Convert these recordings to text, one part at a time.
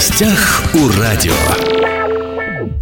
гостях у радио.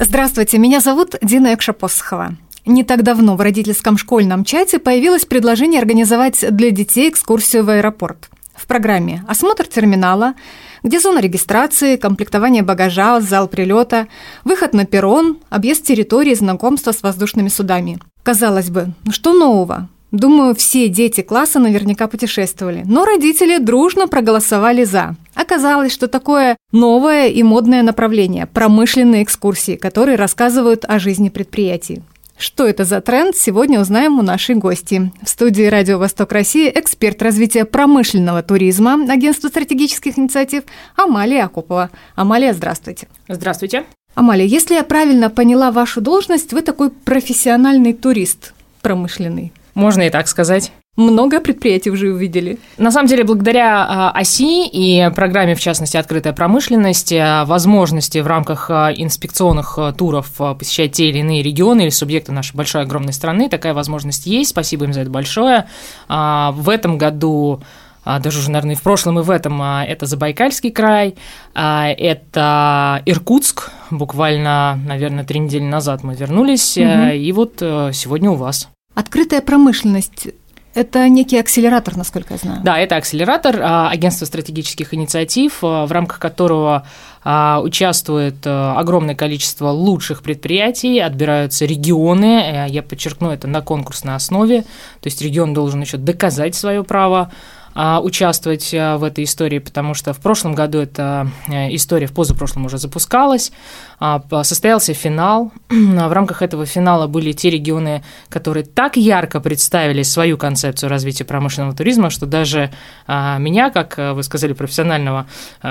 Здравствуйте, меня зовут Дина Экшапосхова. Не так давно в родительском школьном чате появилось предложение организовать для детей экскурсию в аэропорт. В программе «Осмотр терминала», где зона регистрации, комплектование багажа, зал прилета, выход на перрон, объезд территории, знакомство с воздушными судами. Казалось бы, ну что нового? Думаю, все дети класса наверняка путешествовали, но родители дружно проголосовали «за». Оказалось, что такое новое и модное направление – промышленные экскурсии, которые рассказывают о жизни предприятий. Что это за тренд, сегодня узнаем у нашей гости. В студии «Радио Восток России» эксперт развития промышленного туризма Агентства стратегических инициатив Амалия Акупова. Амалия, здравствуйте. Здравствуйте. Амалия, если я правильно поняла вашу должность, вы такой профессиональный турист промышленный. Можно и так сказать. Много предприятий уже увидели. На самом деле, благодаря а, оси и программе, в частности, «Открытая промышленность», а, возможности в рамках а, инспекционных туров посещать те или иные регионы или субъекты нашей большой огромной страны, такая возможность есть. Спасибо им за это большое. В этом году даже уже, наверное, и в прошлом, и в этом, это Забайкальский край, это Иркутск, буквально, наверное, три недели назад мы вернулись, угу. и вот сегодня у вас. Открытая промышленность это некий акселератор, насколько я знаю. Да, это акселератор а, агентства стратегических инициатив, а, в рамках которого а, участвует огромное количество лучших предприятий, отбираются регионы. Э, я подчеркну это на конкурсной основе. То есть регион должен еще доказать свое право участвовать а, в этой истории, потому что в прошлом году эта э, история в позапрошлом уже запускалась. А, состоялся финал. В рамках этого финала были те регионы, которые так ярко представили свою концепцию развития промышленного туризма, что даже меня, как э, вы сказали, профессионального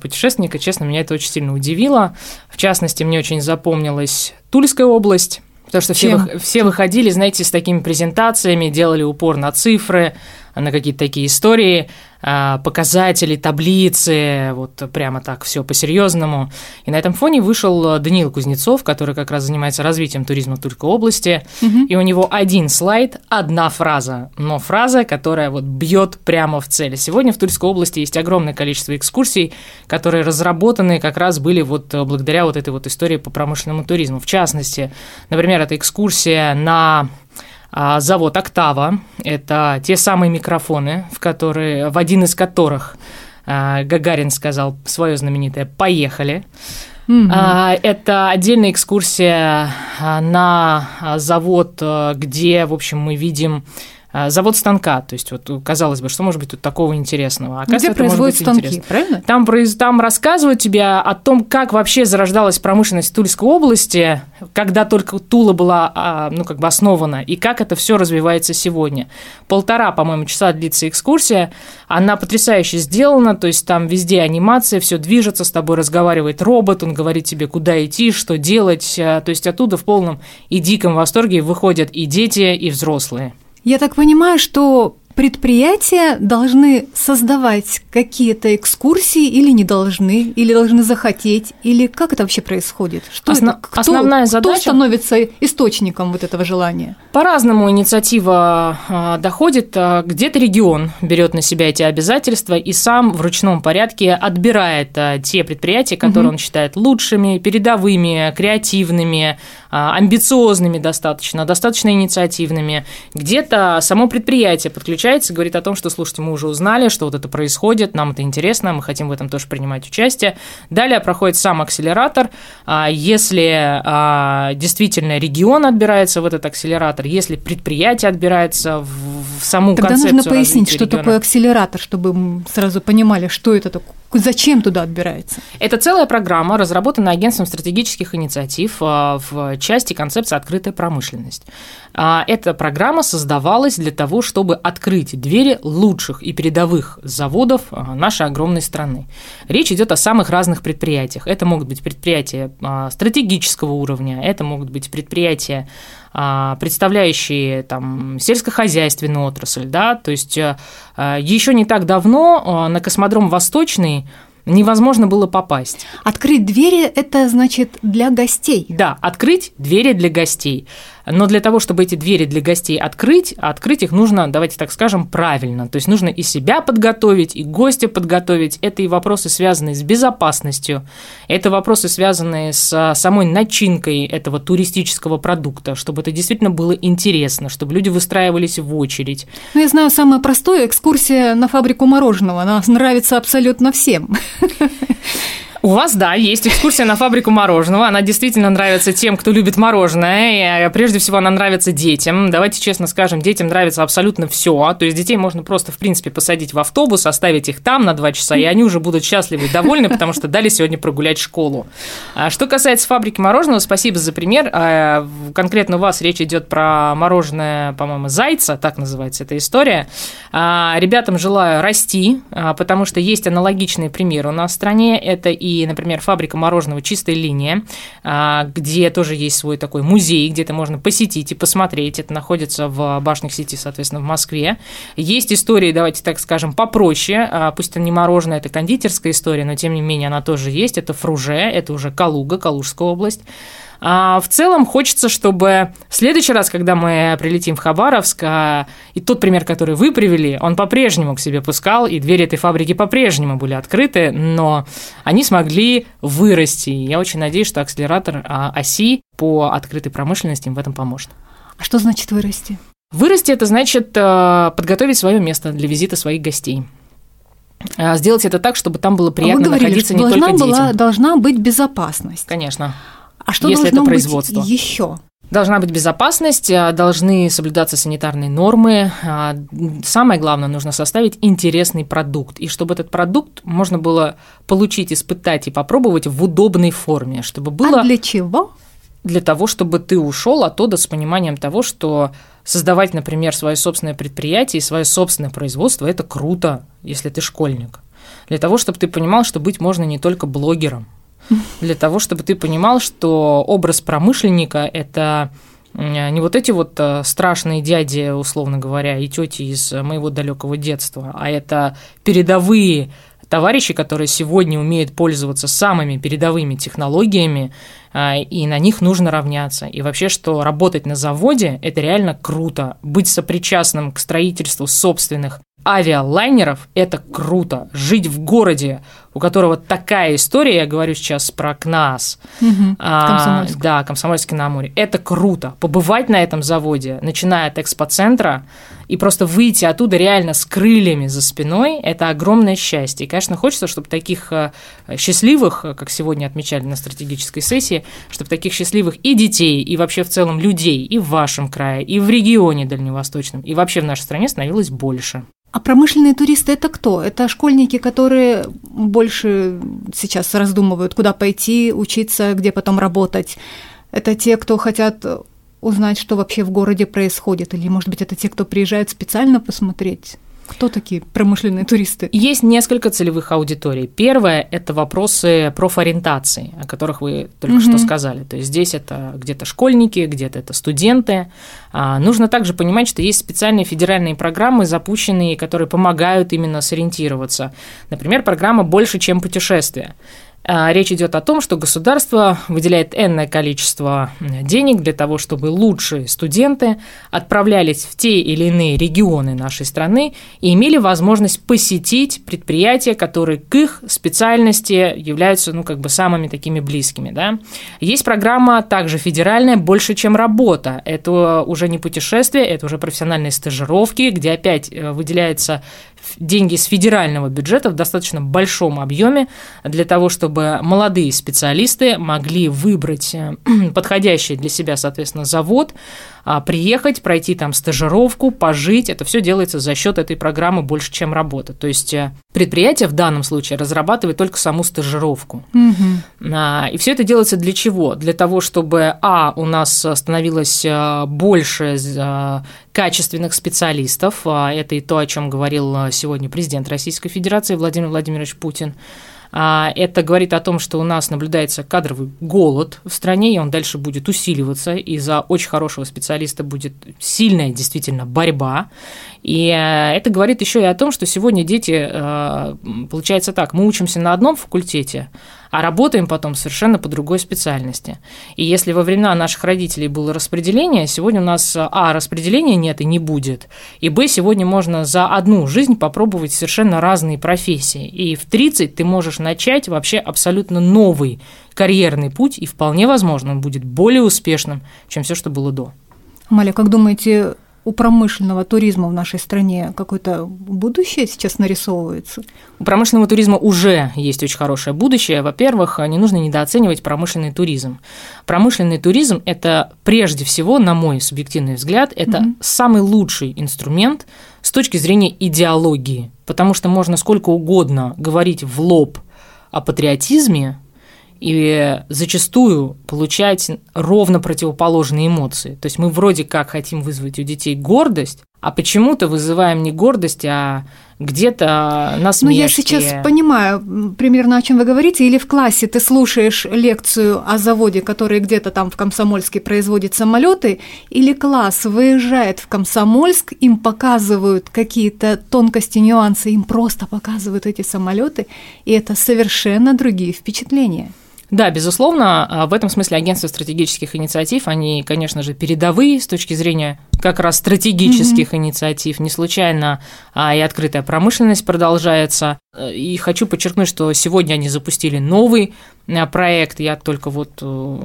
путешественника, честно, меня это очень сильно удивило. В частности, мне очень запомнилась Тульская область, Потому что все, все выходили, знаете, с такими презентациями, делали упор на цифры, на какие-то такие истории, показатели, таблицы, вот прямо так все по-серьезному. И на этом фоне вышел Даниил Кузнецов, который как раз занимается развитием туризма в Тульской области, угу. и у него один слайд, одна фраза, но фраза, которая вот бьет прямо в цель. Сегодня в Тульской области есть огромное количество экскурсий, которые разработаны как раз были вот благодаря вот этой вот истории по промышленному туризму. В частности, например, это экскурсия на а, завод «Октава». Это те самые микрофоны, в, которые, в один из которых а, Гагарин сказал свое знаменитое «Поехали». Mm-hmm. Это отдельная экскурсия на завод, где, в общем, мы видим а, завод станка, то есть вот казалось бы, что может быть тут такого интересного? А Где производят станки, интересно. правильно? Там, там рассказывают тебе о том, как вообще зарождалась промышленность Тульской области, когда только Тула была, а, ну, как бы основана, и как это все развивается сегодня. Полтора, по-моему, часа длится экскурсия, она потрясающе сделана, то есть там везде анимация, все движется, с тобой разговаривает робот, он говорит тебе, куда идти, что делать, а, то есть оттуда в полном и диком восторге выходят и дети, и взрослые. Я так понимаю, что предприятия должны создавать какие-то экскурсии или не должны, или должны захотеть, или как это вообще происходит? Что Осно- это? Кто, основная задача... Кто становится источником вот этого желания? По-разному инициатива а, доходит. А, где-то регион берет на себя эти обязательства и сам в ручном порядке отбирает а, те предприятия, которые угу. он считает лучшими, передовыми, креативными, амбициозными достаточно, достаточно инициативными. Где-то само предприятие подключается говорит о том, что, слушайте, мы уже узнали, что вот это происходит, нам это интересно, мы хотим в этом тоже принимать участие. Далее проходит сам акселератор. А, если а, действительно регион отбирается в этот акселератор, если предприятие отбирается в саму Тогда концепцию нужно пояснить, что региона. такое акселератор, чтобы мы сразу понимали, что это такое Зачем туда отбирается? Это целая программа, разработанная агентством стратегических инициатив а, в части концепции «Открытая промышленность». А, эта программа создавалась для того, чтобы открыть двери лучших и передовых заводов а, нашей огромной страны. Речь идет о самых разных предприятиях. Это могут быть предприятия стратегического уровня, это могут быть предприятия представляющие там сельскохозяйственную отрасль, да, то есть еще не так давно на космодром Восточный невозможно было попасть. Открыть двери – это значит для гостей? Да, открыть двери для гостей. Но для того, чтобы эти двери для гостей открыть, открыть их нужно, давайте так скажем, правильно. То есть нужно и себя подготовить, и гостя подготовить. Это и вопросы, связанные с безопасностью, это вопросы, связанные с самой начинкой этого туристического продукта, чтобы это действительно было интересно, чтобы люди выстраивались в очередь. Ну, я знаю самое простое – экскурсия на фабрику мороженого. Она нравится абсолютно всем. У вас, да, есть экскурсия на фабрику мороженого. Она действительно нравится тем, кто любит мороженое. И, э, прежде всего, она нравится детям. Давайте честно скажем, детям нравится абсолютно все. То есть детей можно просто, в принципе, посадить в автобус, оставить их там на два часа, и они уже будут счастливы и довольны, потому что дали сегодня прогулять школу. А что касается фабрики мороженого, спасибо за пример. А, конкретно у вас речь идет про мороженое, по-моему, зайца, так называется эта история. А, ребятам желаю расти, потому что есть аналогичные примеры у нас в стране. Это и например, фабрика мороженого «Чистая линия», а, где тоже есть свой такой музей, где это можно посетить и посмотреть. Это находится в башнях сети, соответственно, в Москве. Есть истории, давайте так скажем, попроще. А, пусть это не мороженое, это кондитерская история, но тем не менее она тоже есть. Это Фруже, это уже Калуга, Калужская область. А в целом хочется, чтобы в следующий раз, когда мы прилетим в Хабаровск, а, и тот пример, который вы привели, он по-прежнему к себе пускал, и двери этой фабрики по-прежнему были открыты, но они смогли вырасти. Я очень надеюсь, что акселератор а, оси по открытой промышленности им в этом поможет. А что значит вырасти? Вырасти – это значит а, подготовить свое место для визита своих гостей сделать это так, чтобы там было приятно Вы говорили, находиться что не только была, детям. Должна быть безопасность. Конечно. А что если должно это производство. быть еще? Должна быть безопасность, а, должны соблюдаться санитарные нормы. А, самое главное, нужно составить интересный продукт. И чтобы этот продукт можно было получить, испытать и попробовать в удобной форме. Чтобы было... А для чего? Для того, чтобы ты ушел оттуда с пониманием того, что создавать, например, свое собственное предприятие и свое собственное производство – это круто, если ты школьник. Для того, чтобы ты понимал, что быть можно не только блогером, для того, чтобы ты понимал, что образ промышленника – это не вот эти вот э, страшные дяди, условно говоря, и тети из моего далекого детства, а это передовые товарищи, которые сегодня умеют пользоваться самыми передовыми технологиями, а, и на них нужно равняться. И вообще, что работать на заводе – это реально круто. Быть сопричастным к строительству собственных авиалайнеров – это круто. Жить в городе, у которого такая история, я говорю сейчас про КНАС, угу. а, да, Комсомольский на Амуре, это круто. Побывать на этом заводе, начиная от экспоцентра, и просто выйти оттуда реально с крыльями за спиной – это огромное счастье. И, конечно, хочется, чтобы таких э, счастливых, как сегодня отмечали на стратегической сессии, чтобы таких счастливых и детей, и вообще в целом людей и в вашем крае, и в регионе дальневосточном, и вообще в нашей стране становилось больше. А промышленные туристы это кто? Это школьники, которые больше сейчас раздумывают, куда пойти, учиться, где потом работать. Это те, кто хотят узнать, что вообще в городе происходит, или, может быть, это те, кто приезжает специально посмотреть кто такие промышленные туристы? Есть несколько целевых аудиторий. Первое – это вопросы профориентации, о которых вы только угу. что сказали. То есть здесь это где-то школьники, где-то это студенты. А, нужно также понимать, что есть специальные федеральные программы, запущенные, которые помогают именно сориентироваться. Например, программа «Больше, чем путешествие». А, речь идет о том, что государство выделяет энное количество денег для того, чтобы лучшие студенты отправлялись в те или иные регионы нашей страны и имели возможность посетить предприятия, которые к их специальности являются ну, как бы самыми такими близкими. Да? Есть программа также федеральная «Больше, чем работа». Это уже не путешествие, это уже профессиональные стажировки, где опять э, выделяется деньги с федерального бюджета в достаточно большом объеме для того, чтобы молодые специалисты могли выбрать э, подходящий для себя, соответственно, завод, а, приехать, пройти там стажировку, пожить. Это все делается за счет этой программы больше, чем работа. То есть э, предприятие в данном случае разрабатывает только саму стажировку. Угу. И все это делается для чего? Для того, чтобы, а, у нас становилось э, больше качественных специалистов. А, это и то, о чем говорил сегодня президент Российской Федерации Владимир Владимирович Путин. Это говорит о том, что у нас наблюдается кадровый голод в стране, и он дальше будет усиливаться, и за очень хорошего специалиста будет сильная действительно борьба. И э, это говорит еще и о том, что сегодня дети, э, получается так, мы учимся на одном факультете, а работаем потом совершенно по другой специальности. И если во времена наших родителей было распределение, сегодня у нас, а, распределения нет и не будет, и, б, сегодня можно за одну жизнь попробовать совершенно разные профессии. И в 30 ты можешь начать вообще абсолютно новый карьерный путь, и вполне возможно он будет более успешным, чем все, что было до. Маля, как думаете, у промышленного туризма в нашей стране какое-то будущее сейчас нарисовывается? У промышленного туризма уже есть очень хорошее будущее. Во-первых, не нужно недооценивать промышленный туризм. Промышленный туризм – это прежде всего, на мой субъективный взгляд, это угу. самый лучший инструмент с точки зрения идеологии, потому что можно сколько угодно говорить в лоб о патриотизме, и зачастую получать ровно противоположные эмоции. То есть мы вроде как хотим вызвать у детей гордость, а почему-то вызываем не гордость, а где-то насмешки. Ну, я сейчас понимаю примерно, о чем вы говорите. Или в классе ты слушаешь лекцию о заводе, который где-то там в Комсомольске производит самолеты, или класс выезжает в Комсомольск, им показывают какие-то тонкости, нюансы, им просто показывают эти самолеты, и это совершенно другие впечатления. Да, безусловно, а, в этом смысле агентства стратегических инициатив, они, конечно же, передовые с точки зрения как раз стратегических mm-hmm. инициатив. Не случайно а, и открытая промышленность продолжается. И хочу подчеркнуть, что сегодня они запустили новый а, проект. Я только вот э,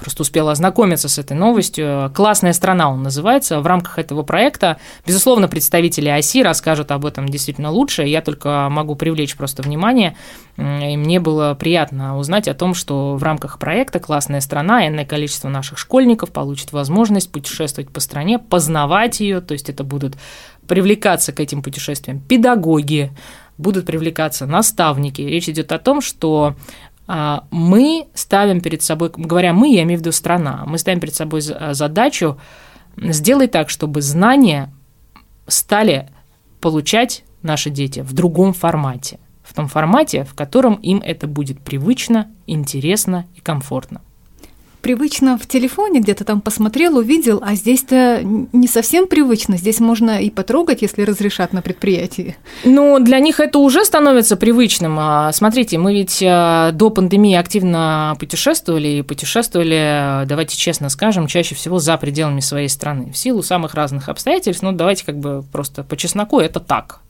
просто успела ознакомиться с этой новостью. «Классная страна» он называется. В рамках этого проекта, безусловно, представители ОСИ расскажут об этом действительно лучше. Я только могу привлечь просто внимание. И мне было приятно узнать о том, что в рамках проекта «Классная страна» энное количество наших школьников получит возможность путешествовать по стране, познавать ее, то есть это будут привлекаться к этим путешествиям педагоги, будут привлекаться наставники. Речь идет о том, что а, мы ставим перед собой, говоря мы, я имею в виду страна, мы ставим перед собой задачу сделать так, чтобы знания стали получать наши дети в другом формате, в том формате, в котором им это будет привычно, интересно и комфортно привычно в телефоне где-то там посмотрел, увидел, а здесь-то не совсем привычно. Здесь можно и потрогать, если разрешат на предприятии. Ну, для них это уже становится привычным. А, смотрите, мы ведь э, до пандемии активно путешествовали, и путешествовали, давайте честно скажем, чаще всего за пределами своей страны. В силу самых разных обстоятельств, ну, давайте как бы просто по чесноку, это так.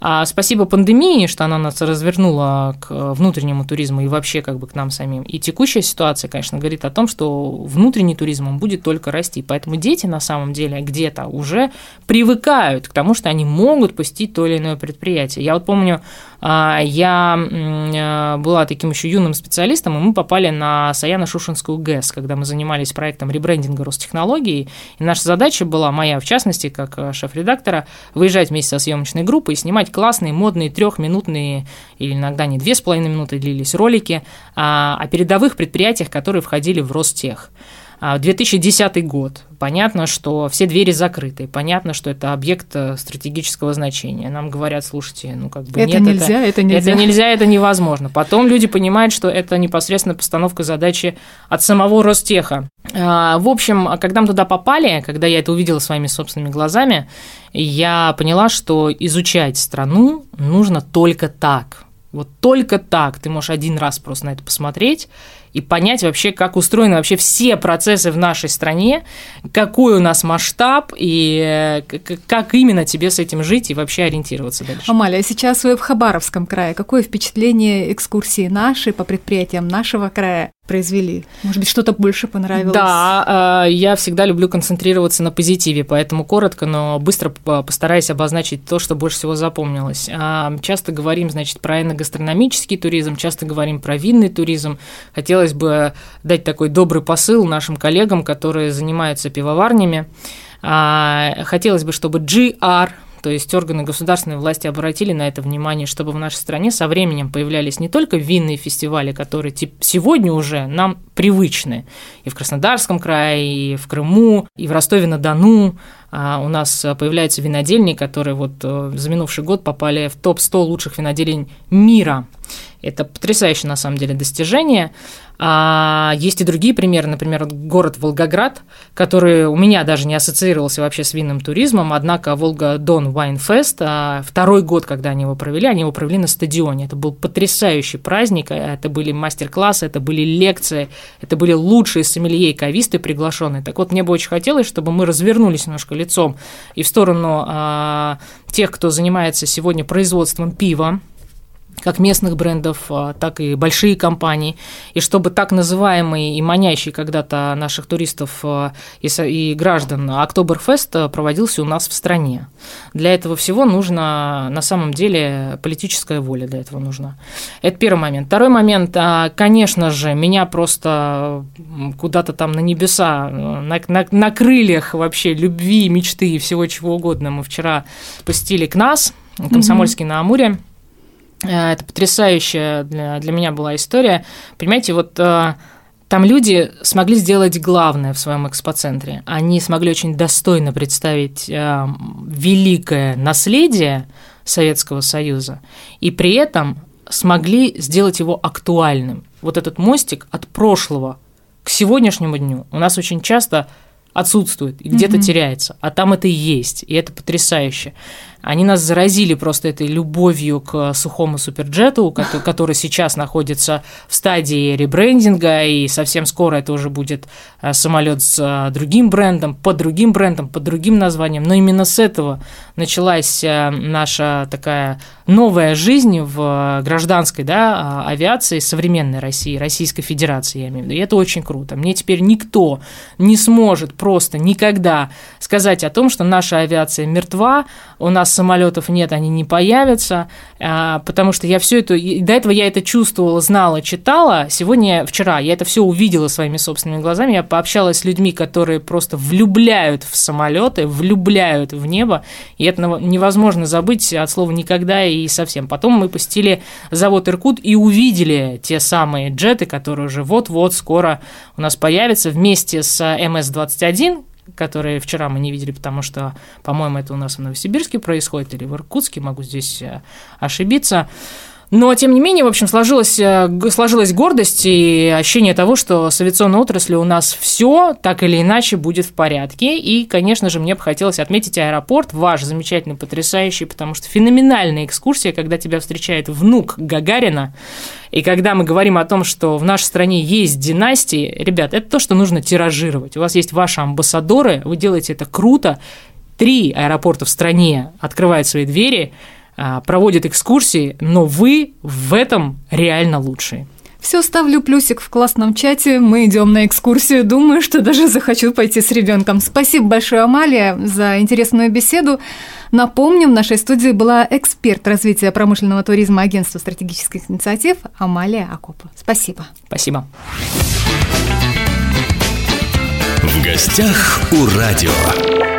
А спасибо пандемии, что она нас развернула к внутреннему туризму и вообще как бы к нам самим. И текущая ситуация, конечно, говорит о том, что внутренний туризм он будет только расти. Поэтому дети на самом деле где-то уже привыкают к тому, что они могут посетить то или иное предприятие. Я вот помню, а, я э, была таким еще юным специалистом, и мы попали на Саяно-Шушинскую ГЭС, когда мы занимались проектом ребрендинга Ростехнологий. И наша задача была, моя в частности, как э, шеф-редактора, выезжать вместе со съемочной группой и снимать классные, модные, трехминутные или иногда не две с половиной минуты длились ролики а, о передовых предприятиях, которые входили в Ростех. 2010 а, год. Понятно, что все двери закрыты. Понятно, что это объект э, стратегического значения. Нам говорят, слушайте, ну как бы это нет, нельзя, это, это нельзя. Это нельзя, это невозможно. Потом люди понимают, что это непосредственно постановка задачи от самого Ростеха. А, в общем, когда мы туда попали, когда я это увидела своими собственными глазами, я поняла, что изучать страну нужно только так. Вот только так ты можешь один раз просто на это посмотреть и понять вообще, как устроены вообще все процессы в нашей стране, какой у нас масштаб и э, как именно тебе с этим жить и вообще ориентироваться дальше. Амалия, сейчас вы в Хабаровском крае. Какое впечатление экскурсии наши по предприятиям нашего края произвели? Может быть, что-то больше понравилось? Да, э, я всегда люблю концентрироваться на позитиве, поэтому коротко, но быстро постараюсь обозначить то, что больше всего запомнилось. А, часто говорим, значит, про эногастрономический туризм, часто говорим про винный туризм. Хотел хотелось бы дать такой добрый посыл нашим коллегам, которые занимаются пивоварнями. А, хотелось бы, чтобы GR, то есть органы государственной власти обратили на это внимание, чтобы в нашей стране со временем появлялись не только винные фестивали, которые сегодня уже нам привычны. И в Краснодарском крае, и в Крыму, и в Ростове-на-Дону. А, у нас появляются винодельни, которые вот э, за минувший год попали в топ-100 лучших винодельень мира – Это потрясающее, на самом деле, достижение. А есть и другие примеры, например, город Волгоград, который у меня даже не ассоциировался вообще с винным туризмом, однако Волга-Дон Вайнфест, второй год, когда они его провели, они его провели на стадионе. Это был потрясающий праздник, это были мастер-классы, это были лекции, это были лучшие сомелье кависты приглашенные. Так вот, мне бы очень хотелось, чтобы мы развернулись немножко лицом и в сторону а, тех, кто занимается сегодня производством пива, как местных брендов, а, так и большие компании, и чтобы так называемый и манящий когда-то наших туристов а, и граждан Октоберфест проводился у нас в стране. Для этого всего нужно, на самом деле, политическая воля для этого нужна. Это первый момент. Второй момент, а, конечно же, меня просто куда-то там на небеса, на, на, на крыльях вообще любви, мечты и всего чего угодно мы вчера спустили к нас, Комсомольский mm-hmm. на Амуре, это потрясающая для, для меня была история. Понимаете, вот э, там люди смогли сделать главное в своем экспоцентре. Они смогли очень достойно представить э, великое наследие Советского Союза и при этом смогли сделать его актуальным. Вот этот мостик от прошлого к сегодняшнему дню у нас очень часто отсутствует и где-то mm-hmm. теряется, а там это и есть, и это потрясающе. Они нас заразили просто этой любовью к сухому суперджету, который сейчас находится в стадии ребрендинга, и совсем скоро это уже будет э, самолет с э, другим брендом, под другим брендом, под другим названием. Но именно с этого началась э, наша такая новая жизнь в гражданской да, а, авиации современной России, Российской Федерации, я имею в виду. И это очень круто. Мне теперь никто не сможет просто никогда сказать о том, что наша авиация мертва, у нас самолетов нет, они не появятся, а, потому что я все это, до этого я это чувствовала, знала, читала. Сегодня, вчера я это все увидела своими собственными глазами, я пообщалась с людьми, которые просто влюбляют в самолеты, влюбляют в небо, и это невозможно забыть от слова никогда и совсем. Потом мы посетили завод Иркут и увидели те самые джеты, которые уже вот-вот скоро у нас появятся вместе с МС-21, которые вчера мы не видели, потому что, по-моему, это у нас в Новосибирске происходит или в Иркутске, могу здесь э, ошибиться. Но, тем не менее, в общем, сложилась, э, сложилась гордость и ощущение того, что с авиационной отраслью у нас все так или иначе будет в порядке. И, конечно же, мне бы хотелось отметить аэропорт, ваш замечательный, потрясающий, потому что феноменальная экскурсия, когда тебя встречает внук Гагарина, и когда мы говорим о том, что в нашей стране есть династии, ребят, это то, что нужно тиражировать. У вас есть ваши амбассадоры, вы делаете это круто. Три аэропорта в стране открывают свои двери – проводит экскурсии, но вы в этом реально лучшие. Все, ставлю плюсик в классном чате. Мы идем на экскурсию. Думаю, что даже захочу пойти с ребенком. Спасибо большое, Амалия, за интересную беседу. Напомню, в нашей студии была эксперт развития промышленного туризма Агентства стратегических инициатив Амалия Акопа. Спасибо. Спасибо. В гостях у радио.